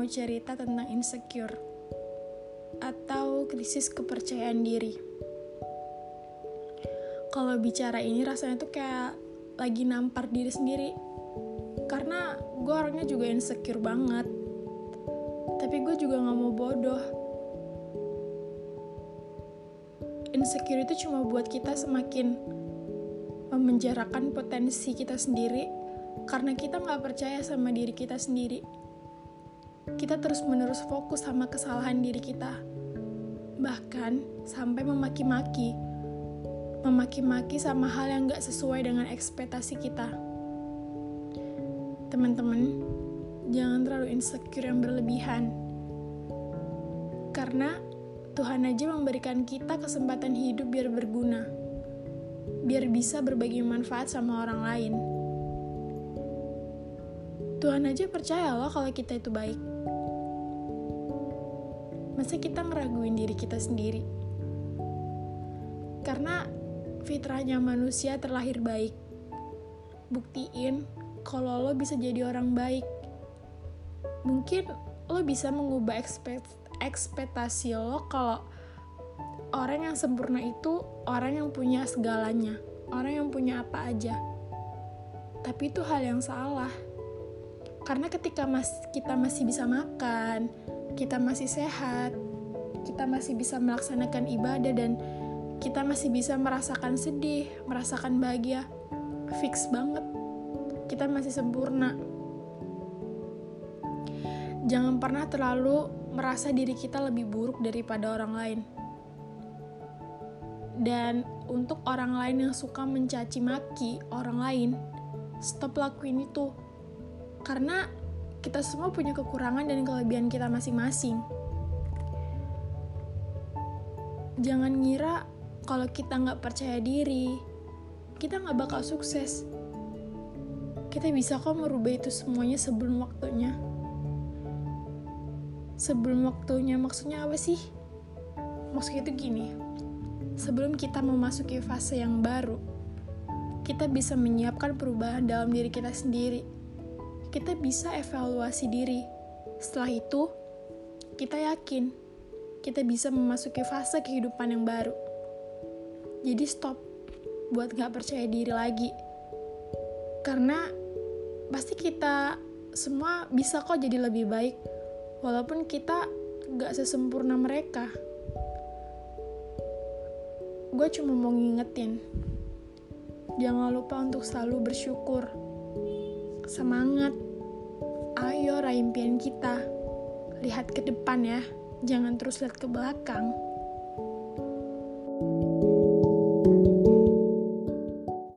mau cerita tentang insecure atau krisis kepercayaan diri. Kalau bicara ini rasanya tuh kayak lagi nampar diri sendiri. Karena gue orangnya juga insecure banget. Tapi gue juga gak mau bodoh. Insecure itu cuma buat kita semakin memenjarakan potensi kita sendiri karena kita nggak percaya sama diri kita sendiri kita terus-menerus fokus sama kesalahan diri kita. Bahkan sampai memaki-maki. Memaki-maki sama hal yang gak sesuai dengan ekspektasi kita. Teman-teman, jangan terlalu insecure yang berlebihan. Karena Tuhan aja memberikan kita kesempatan hidup biar berguna. Biar bisa berbagi manfaat sama orang lain. Tuhan aja percaya loh kalau kita itu baik masa kita ngeraguin diri kita sendiri? Karena fitrahnya manusia terlahir baik. Buktiin kalau lo bisa jadi orang baik. Mungkin lo bisa mengubah ekspekt ekspektasi lo kalau orang yang sempurna itu orang yang punya segalanya, orang yang punya apa aja. Tapi itu hal yang salah. Karena ketika mas kita masih bisa makan, kita masih sehat, kita masih bisa melaksanakan ibadah dan kita masih bisa merasakan sedih, merasakan bahagia. Fix banget. Kita masih sempurna. Jangan pernah terlalu merasa diri kita lebih buruk daripada orang lain. Dan untuk orang lain yang suka mencaci maki orang lain, stop lakuin itu. Karena kita semua punya kekurangan dan kelebihan kita masing-masing. Jangan ngira kalau kita nggak percaya diri, kita nggak bakal sukses. Kita bisa kok merubah itu semuanya sebelum waktunya. Sebelum waktunya maksudnya apa sih? Maksudnya itu gini, sebelum kita memasuki fase yang baru, kita bisa menyiapkan perubahan dalam diri kita sendiri kita bisa evaluasi diri. Setelah itu, kita yakin kita bisa memasuki fase kehidupan yang baru. Jadi stop buat gak percaya diri lagi. Karena pasti kita semua bisa kok jadi lebih baik walaupun kita gak sesempurna mereka. Gue cuma mau ngingetin, jangan lupa untuk selalu bersyukur Semangat. Ayo raih impian kita. Lihat ke depan ya. Jangan terus lihat ke belakang.